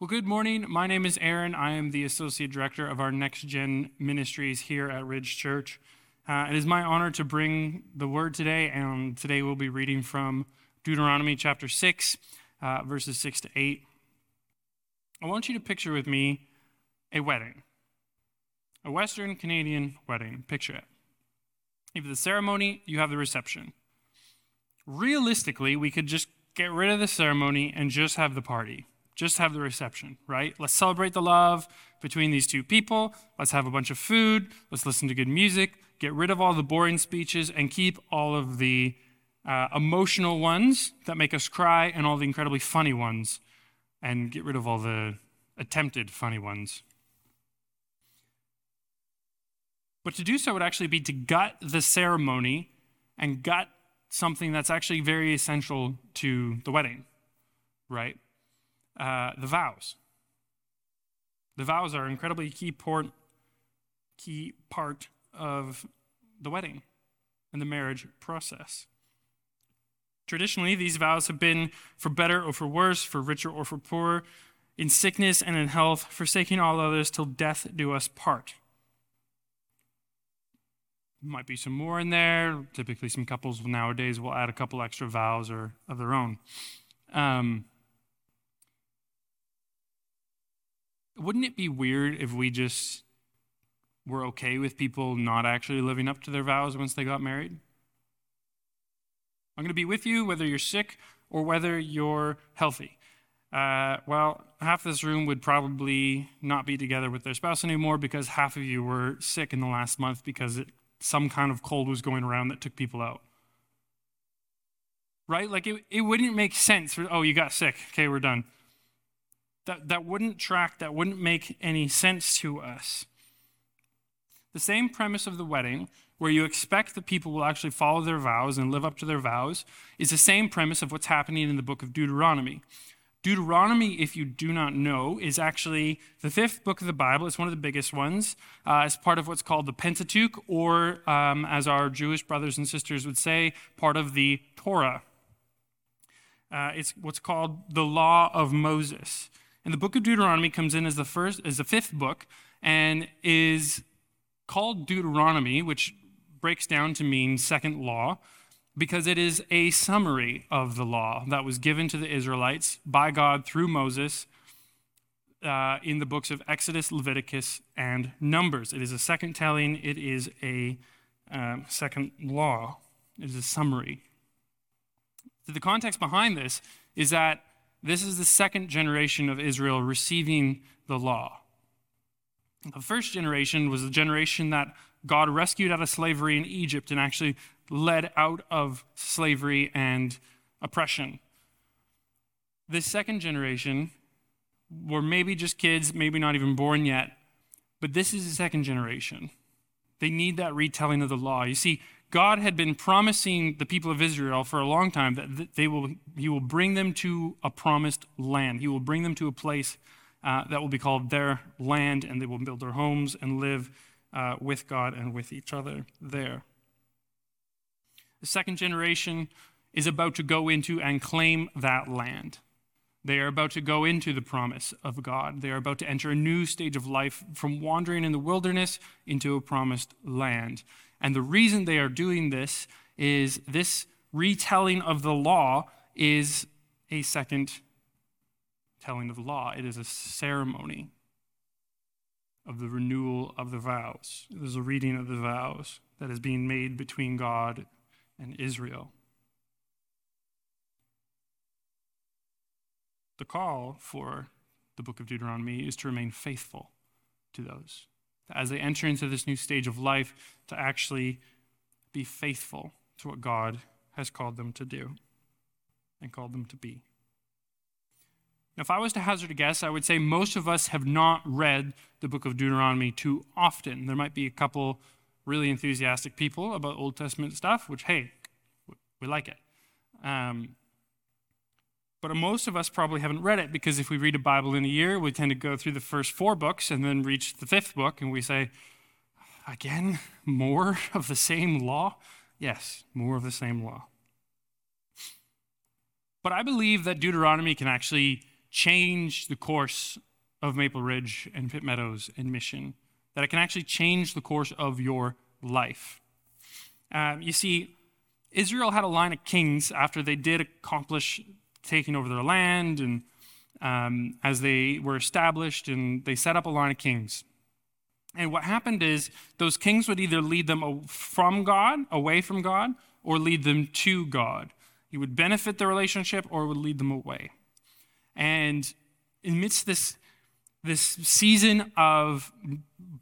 Well, good morning. My name is Aaron. I am the Associate Director of our Next Gen Ministries here at Ridge Church. Uh, it is my honor to bring the word today, and today we'll be reading from Deuteronomy chapter 6, uh, verses 6 to 8. I want you to picture with me a wedding, a Western Canadian wedding. Picture it. You have the ceremony, you have the reception. Realistically, we could just get rid of the ceremony and just have the party just have the reception, right? Let's celebrate the love between these two people. Let's have a bunch of food. Let's listen to good music. Get rid of all the boring speeches and keep all of the uh, emotional ones that make us cry and all the incredibly funny ones and get rid of all the attempted funny ones. But to do so would actually be to gut the ceremony and gut something that's actually very essential to the wedding, right? Uh, the vows. The vows are an incredibly key, port, key part of the wedding and the marriage process. Traditionally, these vows have been for better or for worse, for richer or for poorer, in sickness and in health, forsaking all others till death do us part. Might be some more in there. Typically, some couples nowadays will add a couple extra vows or of their own. Um, wouldn't it be weird if we just were okay with people not actually living up to their vows once they got married? I'm going to be with you whether you're sick or whether you're healthy. Uh, well, half this room would probably not be together with their spouse anymore because half of you were sick in the last month because it, some kind of cold was going around that took people out. Right? Like, it, it wouldn't make sense. For, oh, you got sick. Okay, we're done that, that wouldn't track, that wouldn't make any sense to us. The same premise of the wedding, where you expect that people will actually follow their vows and live up to their vows, is the same premise of what's happening in the book of Deuteronomy. Deuteronomy, if you do not know, is actually the fifth book of the Bible. It's one of the biggest ones. Uh, it's part of what's called the Pentateuch, or um, as our Jewish brothers and sisters would say, part of the Torah. Uh, it's what's called the Law of Moses. And the book of Deuteronomy comes in as the first, as the fifth book, and is called Deuteronomy, which breaks down to mean second law, because it is a summary of the law that was given to the Israelites by God through Moses uh, in the books of Exodus, Leviticus, and Numbers. It is a second telling, it is a um, second law, it is a summary. So the context behind this is that this is the second generation of Israel receiving the law. The first generation was the generation that God rescued out of slavery in Egypt and actually led out of slavery and oppression. This second generation were maybe just kids, maybe not even born yet, but this is the second generation. They need that retelling of the law. You see, God had been promising the people of Israel for a long time that they will, He will bring them to a promised land. He will bring them to a place uh, that will be called their land, and they will build their homes and live uh, with God and with each other there. The second generation is about to go into and claim that land. They are about to go into the promise of God. They are about to enter a new stage of life from wandering in the wilderness into a promised land. And the reason they are doing this is this retelling of the law is a second telling of the law. It is a ceremony of the renewal of the vows. Is a reading of the vows that is being made between God and Israel. The call for the book of Deuteronomy is to remain faithful to those as they enter into this new stage of life, to actually be faithful to what God has called them to do and called them to be. Now, if I was to hazard a guess, I would say most of us have not read the book of Deuteronomy too often. There might be a couple really enthusiastic people about Old Testament stuff, which, hey, we like it. Um, but most of us probably haven't read it because if we read a Bible in a year, we tend to go through the first four books and then reach the fifth book and we say, again, more of the same law? Yes, more of the same law. But I believe that Deuteronomy can actually change the course of Maple Ridge and Pitt Meadows and Mission, that it can actually change the course of your life. Um, you see, Israel had a line of kings after they did accomplish taking over their land and um, as they were established and they set up a line of kings. And what happened is those kings would either lead them from God, away from God, or lead them to God. He would benefit the relationship or would lead them away. And amidst this, this season of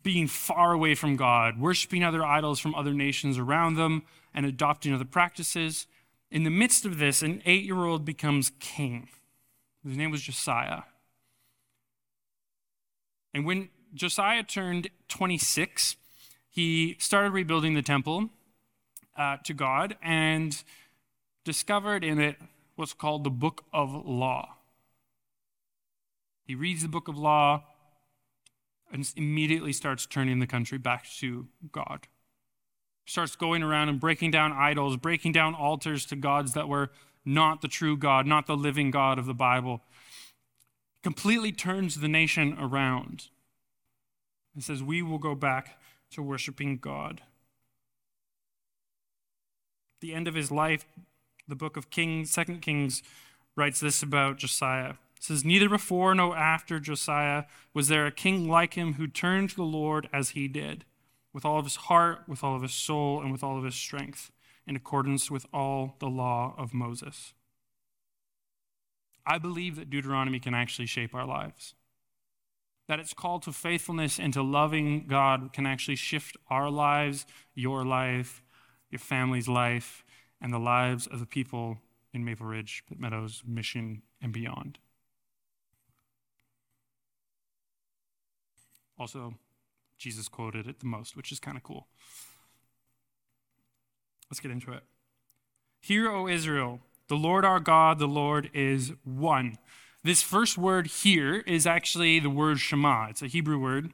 being far away from God, worshiping other idols from other nations around them, and adopting other practices, in the midst of this, an eight year old becomes king. His name was Josiah. And when Josiah turned 26, he started rebuilding the temple uh, to God and discovered in it what's called the Book of Law. He reads the Book of Law and immediately starts turning the country back to God. Starts going around and breaking down idols, breaking down altars to gods that were not the true God, not the living God of the Bible. Completely turns the nation around and says, We will go back to worshiping God. At the end of his life, the book of Kings, Second Kings, writes this about Josiah. It says, Neither before nor after Josiah was there a king like him who turned to the Lord as he did, with all of his heart, with all of his soul, and with all of his strength, in accordance with all the law of Moses. I believe that Deuteronomy can actually shape our lives. That its call to faithfulness and to loving God can actually shift our lives, your life, your family's life, and the lives of the people in Maple Ridge, Pitt Meadows, Mission, and beyond. Also, Jesus quoted it the most, which is kind of cool. Let's get into it. Hear, O Israel, the Lord our God, the Lord is one. This first word here is actually the word Shema. It's a Hebrew word.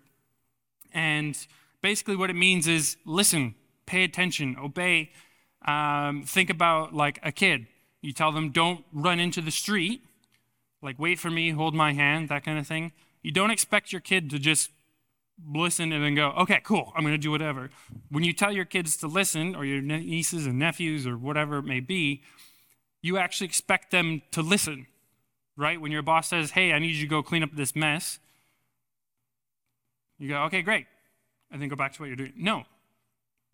And basically, what it means is listen, pay attention, obey. Um, think about like a kid. You tell them, don't run into the street, like wait for me, hold my hand, that kind of thing. You don't expect your kid to just listen and then go, okay, cool, I'm going to do whatever. When you tell your kids to listen, or your nieces and nephews, or whatever it may be, you actually expect them to listen, right? When your boss says, hey, I need you to go clean up this mess, you go, okay, great. And then go back to what you're doing. No.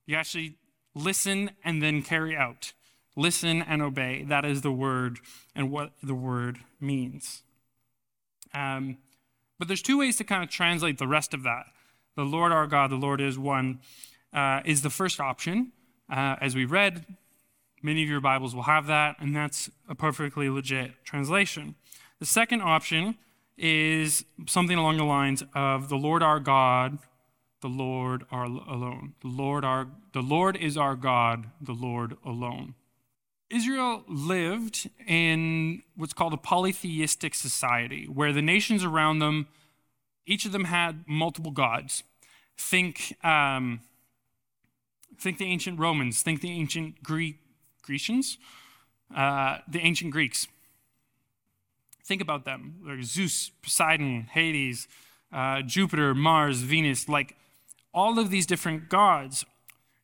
You actually listen and then carry out. Listen and obey. That is the word and what the word means. Um, but there's two ways to kind of translate the rest of that. The Lord our God, the Lord is one, uh, is the first option. Uh, as we read, many of your Bibles will have that, and that's a perfectly legit translation. The second option is something along the lines of the Lord our God, the Lord our alone. The Lord our the Lord is our God, the Lord alone. Israel lived in what's called a polytheistic society, where the nations around them, each of them had multiple gods. Think, um, think the ancient Romans, think the ancient Greek, Grecians, uh, the ancient Greeks. Think about them. There's Zeus, Poseidon, Hades, uh, Jupiter, Mars, Venus, like all of these different gods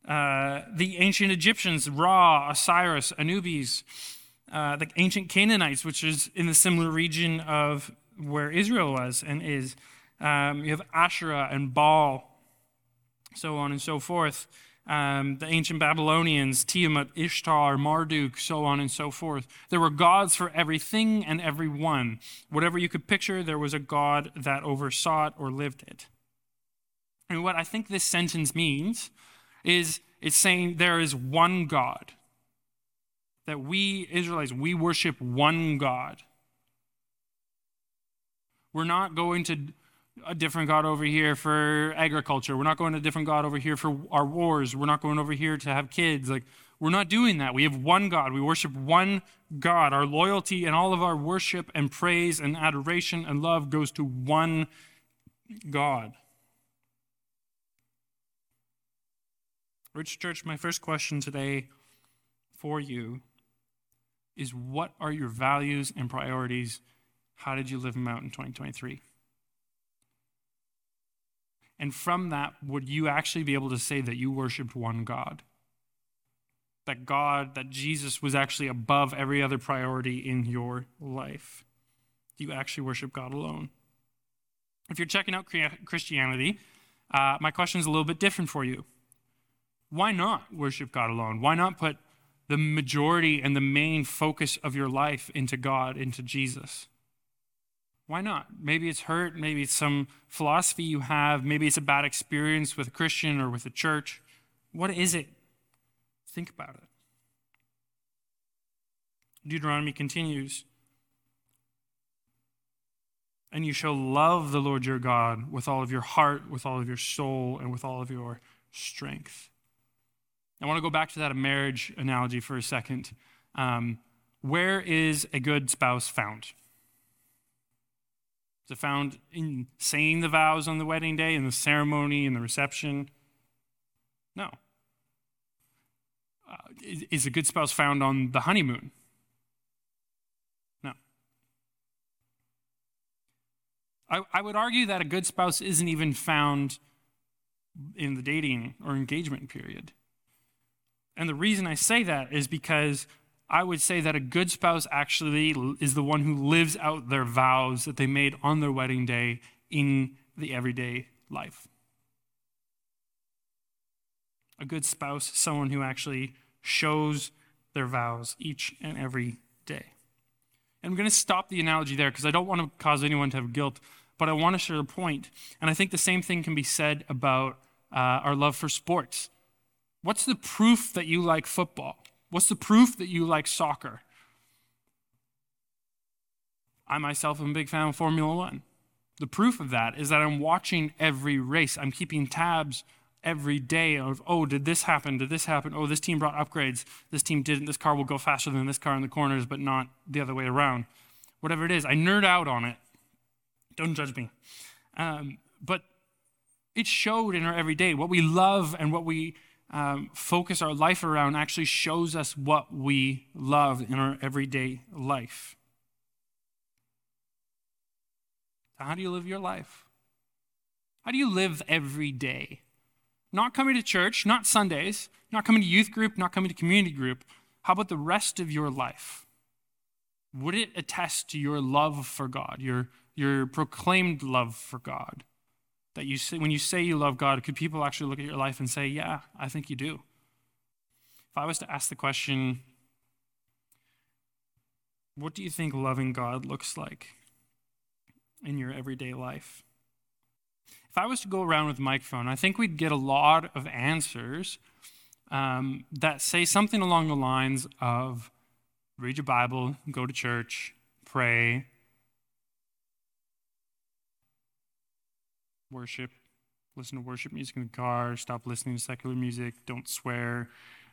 uh, the ancient Egyptians, Ra, Osiris, Anubis, uh, the ancient Canaanites, which is in the similar region of where Israel was and is. Um, you have Asherah and Baal, so on and so forth. Um, the ancient Babylonians, Tiamat, Ishtar, Marduk, so on and so forth. There were gods for everything and everyone. Whatever you could picture, there was a god that oversaw it or lived it. And what I think this sentence means is it's saying there is one God. That we Israelites, we worship one God. We're not going to a different God over here for agriculture. We're not going to a different God over here for our wars. We're not going over here to have kids. Like, we're not doing that. We have one God. We worship one God. Our loyalty and all of our worship and praise and adoration and love goes to one God. Ridge Church, my first question today for you is what are your values and priorities How did you live them out in 2023? And from that, would you actually be able to say that you worshiped one God? That God, that Jesus was actually above every other priority in your life? Do you actually worship God alone? If you're checking out Christianity, uh, my question is a little bit different for you. Why not worship God alone? Why not put the majority and the main focus of your life into God, into Jesus? Why not? Maybe it's hurt. Maybe it's some philosophy you have. Maybe it's a bad experience with a Christian or with a church. What is it? Think about it. Deuteronomy continues And you shall love the Lord your God with all of your heart, with all of your soul, and with all of your strength. I want to go back to that marriage analogy for a second. Um, where is a good spouse found? Is it found in saying the vows on the wedding day, in the ceremony, in the reception? No. Uh, is, is a good spouse found on the honeymoon? No. I, I would argue that a good spouse isn't even found in the dating or engagement period. And the reason I say that is because I would say that a good spouse actually is the one who lives out their vows that they made on their wedding day in the everyday life. A good spouse, someone who actually shows their vows each and every day. And I'm going to stop the analogy there because I don't want to cause anyone to have guilt, but I want to share a point. And I think the same thing can be said about uh, our love for sports. What's the proof that you like football? What's the proof that you like soccer? I myself am a big fan of Formula One. The proof of that is that I'm watching every race. I'm keeping tabs every day of, oh, did this happen? Did this happen? Oh, this team brought upgrades. This team didn't. This car will go faster than this car in the corners, but not the other way around. Whatever it is, I nerd out on it. Don't judge me. Um, but it showed in our everyday. What we love and what we um, focus our life around actually shows us what we love in our everyday life. How do you live your life? How do you live every day? Not coming to church, not Sundays, not coming to youth group, not coming to community group. How about the rest of your life? Would it attest to your love for God, your, your proclaimed love for God? That you say, when you say you love God, could people actually look at your life and say, Yeah, I think you do? If I was to ask the question, What do you think loving God looks like in your everyday life? If I was to go around with a microphone, I think we'd get a lot of answers um, that say something along the lines of read your Bible, go to church, pray, worship, listen to worship music in the car, stop listening to secular music, don't swear,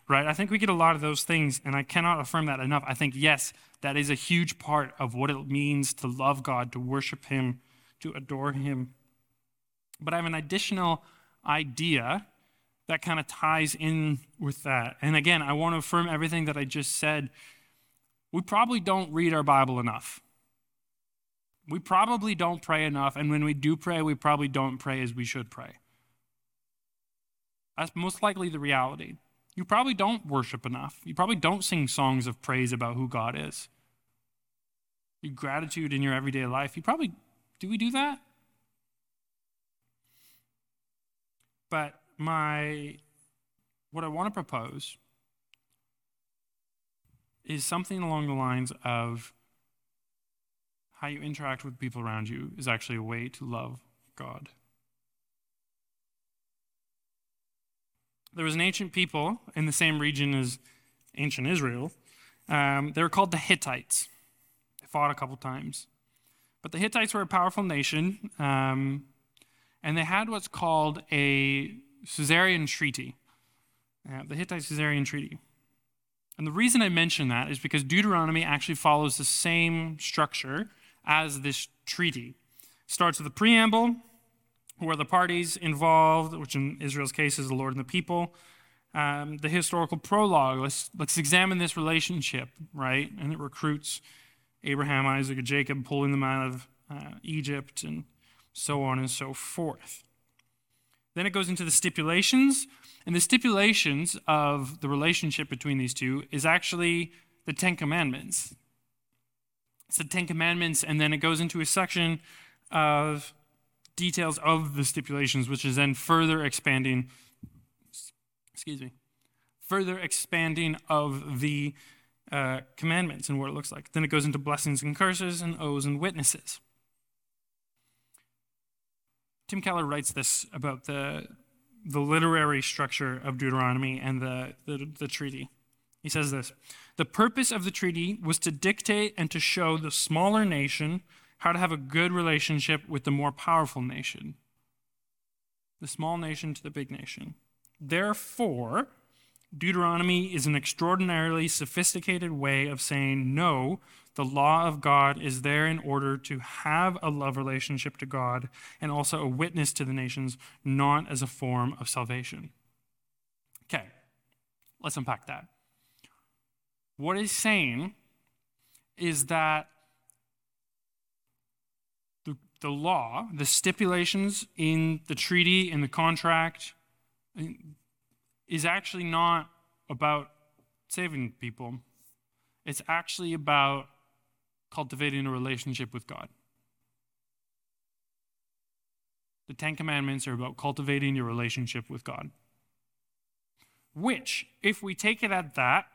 right? I think we get a lot of those things, and I cannot affirm that enough. I think, yes, that is a huge part of what it means to love God, to worship Him, to adore Him. But I have an additional idea that kind of ties in with that. And again, I want to affirm everything that I just said. We probably don't read our Bible enough. We probably don't pray enough, and when we do pray, we probably don't pray as we should pray. That's most likely the reality. You probably don't worship enough. You probably don't sing songs of praise about who God is. Your gratitude in your everyday life. You probably do we do that? But my what I want to propose is something along the lines of how you interact with people around you is actually a way to love God. There was an ancient people in the same region as ancient Israel. Um, they were called the Hittites. They fought a couple times. But the Hittites were a powerful nation, um, and they had what's called a Suzerain Treaty. Uh, the Hittite Suzerain Treaty. And the reason I mention that is because Deuteronomy actually follows the same structure as this treaty. Starts with the preamble, where the parties involved, which in Israel's case is the Lord and the people, um, the historical prologue. Let's, let's examine this relationship, right? And it recruits Abraham, Isaac, and Jacob, pulling them out of uh, Egypt, and so on and so forth. Then it goes into the stipulations, and the stipulations of the relationship between these two is actually the Ten Commandments. It's the Ten Commandments, and then it goes into a section of details of the stipulations, which is then further expanding, excuse me, further expanding of the uh, commandments and what it looks like. Then it goes into blessings and curses and oaths and witnesses. Tim Keller writes this about the, the literary structure of Deuteronomy and the, the, the treaty. He says this The purpose of the treaty was to dictate and to show the smaller nation how to have a good relationship with the more powerful nation, the small nation to the big nation. Therefore, Deuteronomy is an extraordinarily sophisticated way of saying no the law of God is there in order to have a love relationship to God and also a witness to the nations, not as a form of salvation. Okay, let's unpack that. What he's saying is that the, the law, the stipulations in the treaty, in the contract, is actually not about saving people. It's actually about cultivating a relationship with God. The Ten Commandments are about cultivating your relationship with God. Which, if we take it at that,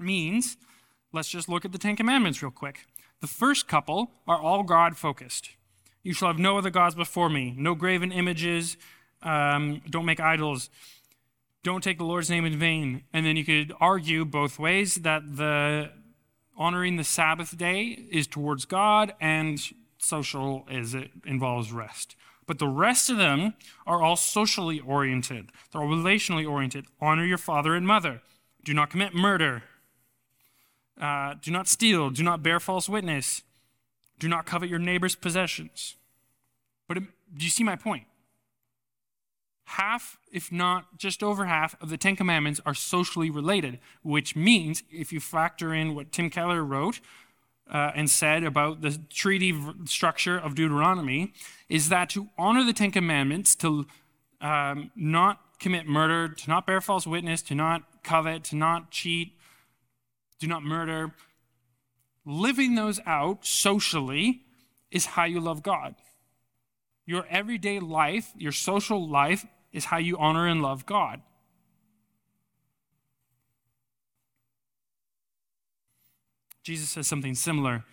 means let's just look at the Ten Commandments real quick. The first couple are all God focused. You shall have no other gods before me, no graven images, um, don't make idols, don't take the Lord's name in vain. And then you could argue both ways that the honoring the Sabbath day is towards God, and social is it involves rest. But the rest of them are all socially oriented. They're all relationally oriented. Honor your father and mother. Do not commit murder. Uh, do not steal. Do not bear false witness. Do not covet your neighbor's possessions. But do you see my point? half, if not just over half, of the Ten Commandments are socially related, which means, if you factor in what Tim Keller wrote uh, and said about the treaty structure of Deuteronomy, is that to honor the Ten Commandments, to um, not commit murder, to not bear false witness, to not covet, to not cheat, do not murder, living those out socially is how you love God. Your everyday life, your social life, is how you honor and love God. Jesus says something similar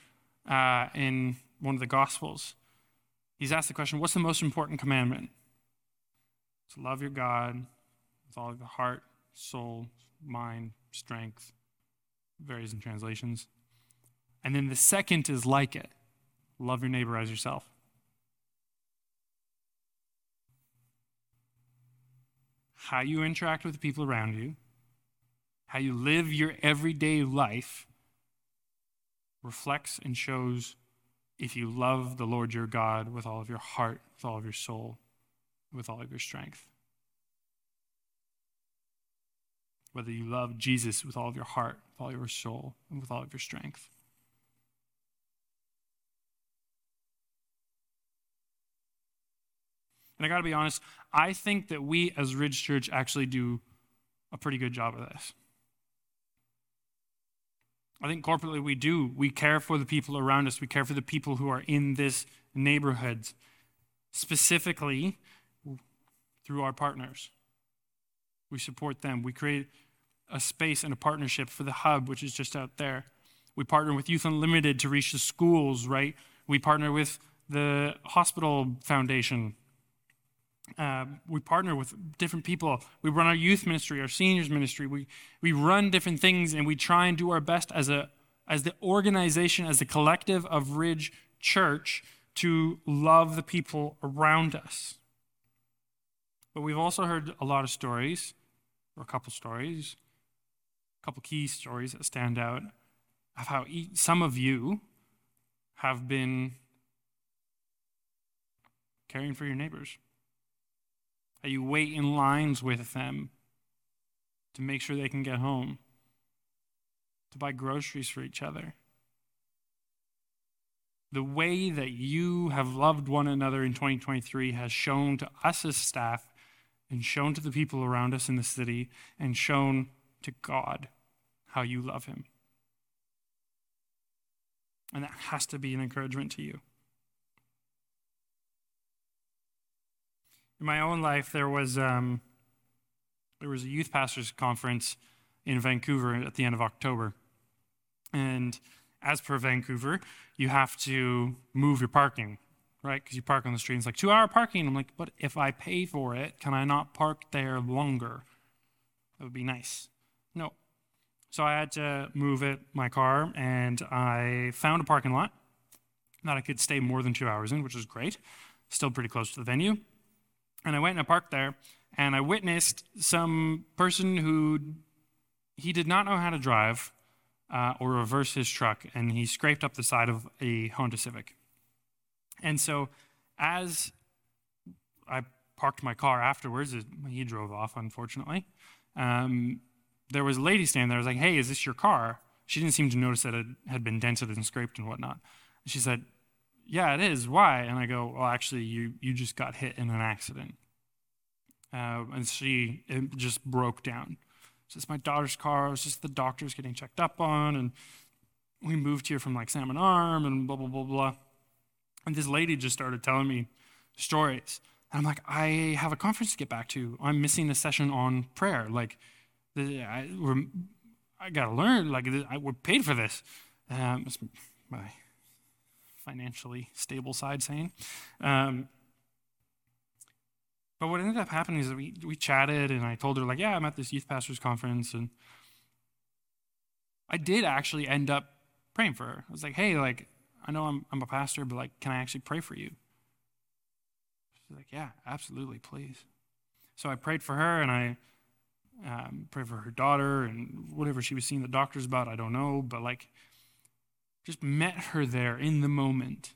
uh, in one of the Gospels. He's asked the question What's the most important commandment? To love your God with all of your heart, soul, mind, strength, varies in translations. And then the second is like it love your neighbor as yourself. how you interact with the people around you, how you live your everyday life, reflects and shows if you love the Lord your God with all of your heart, with all of your soul, with all of your strength. Whether you love Jesus with all of your heart, with all your soul, and with all of your strength. And I got to be honest, I think that we as Ridge Church actually do a pretty good job of this. I think corporately we do. We care for the people around us, we care for the people who are in this neighborhood, specifically through our partners. We support them. We create a space and a partnership for the hub, which is just out there. We partner with Youth Unlimited to reach the schools, right? We partner with the hospital foundation uh, we partner with different people. We run our youth ministry, our seniors ministry. We, we run different things and we try and do our best as, a, as the organization, as the collective of Ridge Church to love the people around us. But we've also heard a lot of stories, or a couple stories, a couple key stories that stand out of how some of you have been caring for your neighbors. How you wait in lines with them to make sure they can get home, to buy groceries for each other, the way that you have loved one another in 2023 has shown to us as staff and shown to the people around us in the city and shown to God how you love him. And that has to be an encouragement to you. In my own life, there was, um, there was a youth pastors conference in Vancouver at the end of October. And as per Vancouver, you have to move your parking, right? Because you park on the street. And it's like two hour parking. I'm like, but if I pay for it, can I not park there longer? That would be nice. No. So I had to move it, my car, and I found a parking lot that I could stay more than two hours in, which was great. Still pretty close to the venue. And I went and I parked there, and I witnessed some person who he did not know how to drive uh, or reverse his truck, and he scraped up the side of a Honda Civic. And so, as I parked my car afterwards, he drove off, unfortunately. Um, there was a lady standing there. I was like, "Hey, is this your car?" She didn't seem to notice that it had been dented and scraped and whatnot. She said, "Yeah, it is. Why?" And I go, "Well, actually, you you just got hit in an accident." Uh, and she just broke down. So it's my daughter's car. It was just the doctors getting checked up on, and we moved here from like Salmon Arm and blah blah blah blah. And this lady just started telling me stories. And I'm like, I have a conference to get back to. I'm missing a session on prayer. Like, I, I got to learn. Like, I, we're paid for this. Um, it's my financially stable side saying. Um, but what ended up happening is that we, we chatted, and I told her, like, yeah, I'm at this youth pastors conference. And I did actually end up praying for her. I was like, hey, like, I know I'm, I'm a pastor, but, like, can I actually pray for you? She's like, yeah, absolutely, please. So I prayed for her, and I um, prayed for her daughter, and whatever she was seeing the doctors about, I don't know. But, like, just met her there in the moment.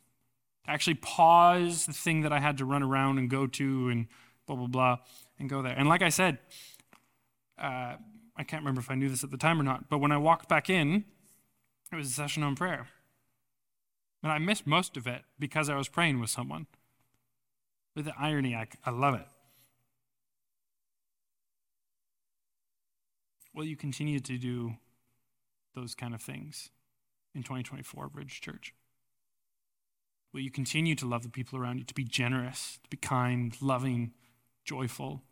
To actually pause the thing that I had to run around and go to and blah, blah, blah, and go there. And like I said, uh, I can't remember if I knew this at the time or not, but when I walked back in, it was a session on prayer. And I missed most of it because I was praying with someone. With the irony, I, I love it. Will you continue to do those kind of things in 2024, Ridge Church? Will you continue to love the people around you, to be generous, to be kind, loving, joyful?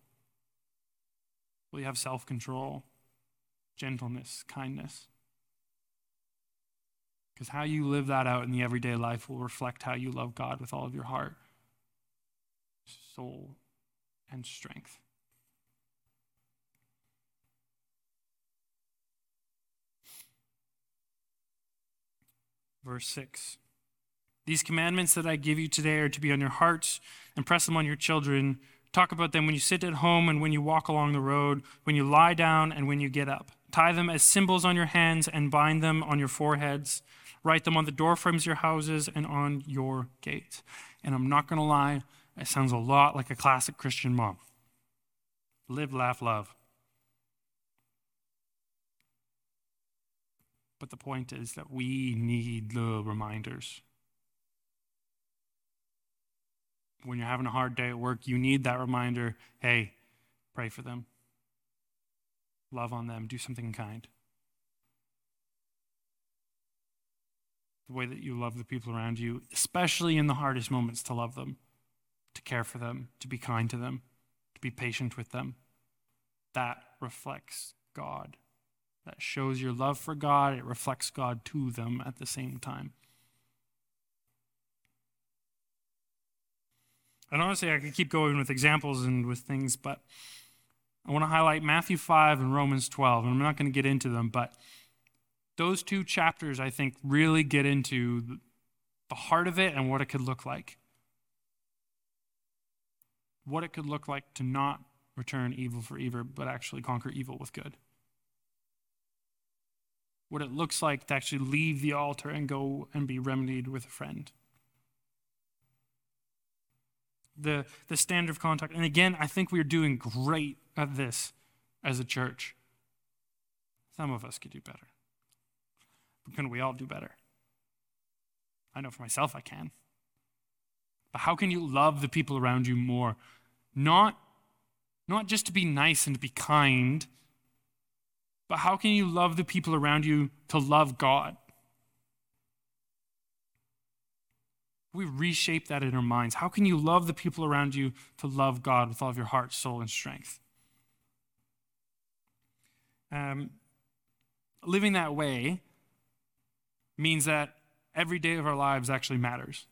Will you have self control, gentleness, kindness? Because how you live that out in the everyday life will reflect how you love God with all of your heart, soul, and strength. Verse 6. These commandments that I give you today are to be on your hearts and press them on your children. Talk about them when you sit at home and when you walk along the road, when you lie down and when you get up. Tie them as symbols on your hands and bind them on your foreheads. Write them on the doorframes of your houses and on your gates. And I'm not going to lie, it sounds a lot like a classic Christian mom. Live, laugh, love. But the point is that we need the reminders. when you're having a hard day at work, you need that reminder hey, pray for them, love on them, do something kind. The way that you love the people around you, especially in the hardest moments, to love them, to care for them, to be kind to them, to be patient with them. That reflects God. That shows your love for God. It reflects God to them at the same time. And honestly, I could keep going with examples and with things, but I want to highlight Matthew 5 and Romans 12. And I'm not going to get into them, but those two chapters, I think, really get into the heart of it and what it could look like. What it could look like to not return evil for evil, but actually conquer evil with good. What it looks like to actually leave the altar and go and be remedied with a friend the, the standard of contact. And again, I think we're doing great at this as a church. Some of us could do better. Can we all do better? I know for myself I can. But how can you love the people around you more? Not, not just to be nice and to be kind, but how can you love the people around you to love God? We reshape that in our minds. How can you love the people around you to love God with all of your heart, soul, and strength? Um, living that way means that every day of our lives actually matters.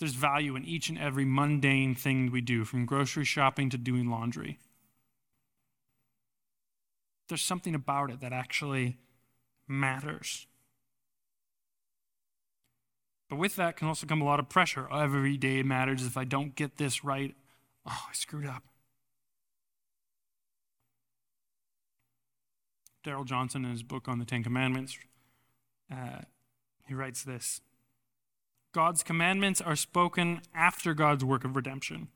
There's value in each and every mundane thing we do, from grocery shopping to doing laundry. There's something about it that actually matters. But with that can also come a lot of pressure. Every day matters. If I don't get this right, oh, I screwed up. Darrell Johnson, in his book on the Ten Commandments, uh, he writes this God's commandments are spoken after God's work of redemption.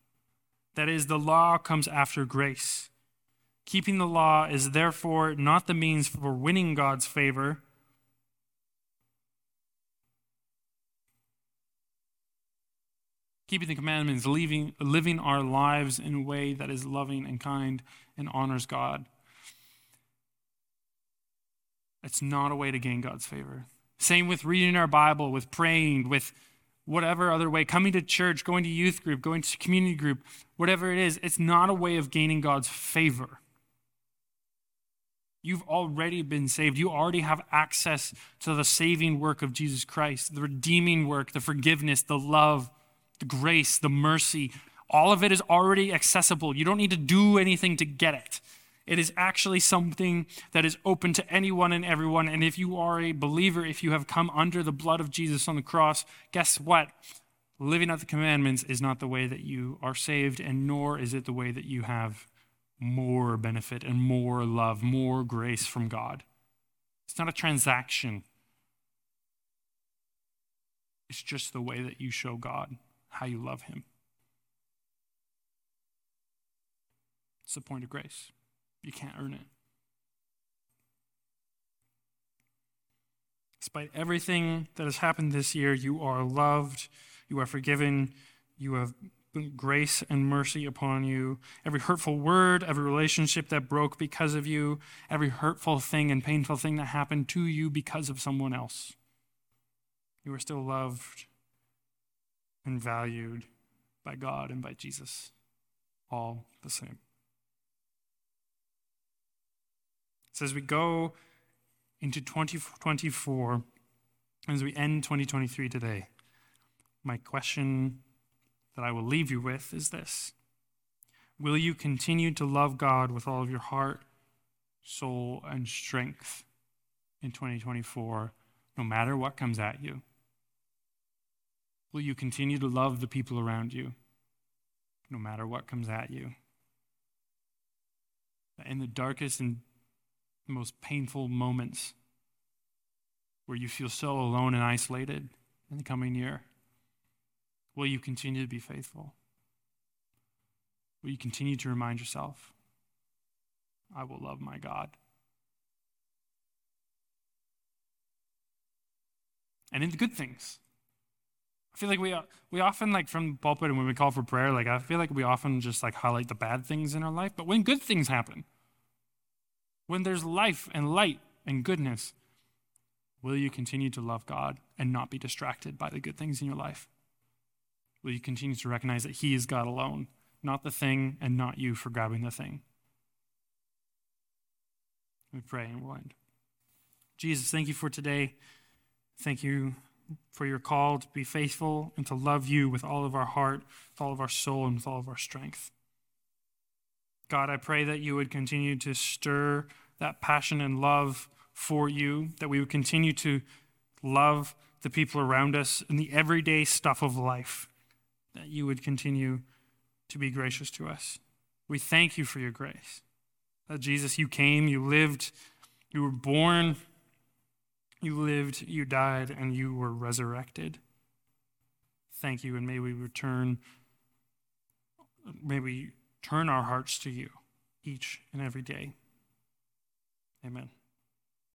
That is, the law comes after grace. Keeping the law is therefore not the means for winning God's favor. Keeping the commandments, living, living our lives in a way that is loving and kind and honors God. It's not a way to gain God's favor. Same with reading our Bible, with praying, with whatever other way, coming to church, going to youth group, going to community group, whatever it is, it's not a way of gaining God's favor. You've already been saved. You already have access to the saving work of Jesus Christ, the redeeming work, the forgiveness, the love, the grace, the mercy. All of it is already accessible. You don't need to do anything to get it. It is actually something that is open to anyone and everyone. And if you are a believer, if you have come under the blood of Jesus on the cross, guess what? Living out the commandments is not the way that you are saved, and nor is it the way that you have more benefit and more love, more grace from God. It's not a transaction, it's just the way that you show God how you love Him. It's the point of grace. You can't earn it. Despite everything that has happened this year, you are loved, you are forgiven, you have grace and mercy upon you. Every hurtful word, every relationship that broke because of you, every hurtful thing and painful thing that happened to you because of someone else. You are still loved and valued by God and by Jesus, all the same. So as we go into 2024, as we end 2023 today, my question that I will leave you with is this Will you continue to love God with all of your heart, soul, and strength in 2024, no matter what comes at you? Will you continue to love the people around you, no matter what comes at you? In the darkest and the most painful moments where you feel so alone and isolated in the coming year? Will you continue to be faithful? Will you continue to remind yourself, I will love my God? And in the good things. I feel like we, we often, like from the pulpit and when we call for prayer, like I feel like we often just like highlight the bad things in our life. But when good things happen, when there's life and light and goodness, will you continue to love God and not be distracted by the good things in your life? Will you continue to recognize that He is God alone, not the thing and not you for grabbing the thing? We pray and we'll end. Jesus, thank you for today. Thank you for your call to be faithful and to love you with all of our heart, with all of our soul, and with all of our strength. God, I pray that you would continue to stir that passion and love for you, that we would continue to love the people around us in the everyday stuff of life, that you would continue to be gracious to us. We thank you for your grace. That Jesus, you came, you lived, you were born, you lived, you died, and you were resurrected. Thank you, and may we return, may we turn our hearts to you each and every day. Amen.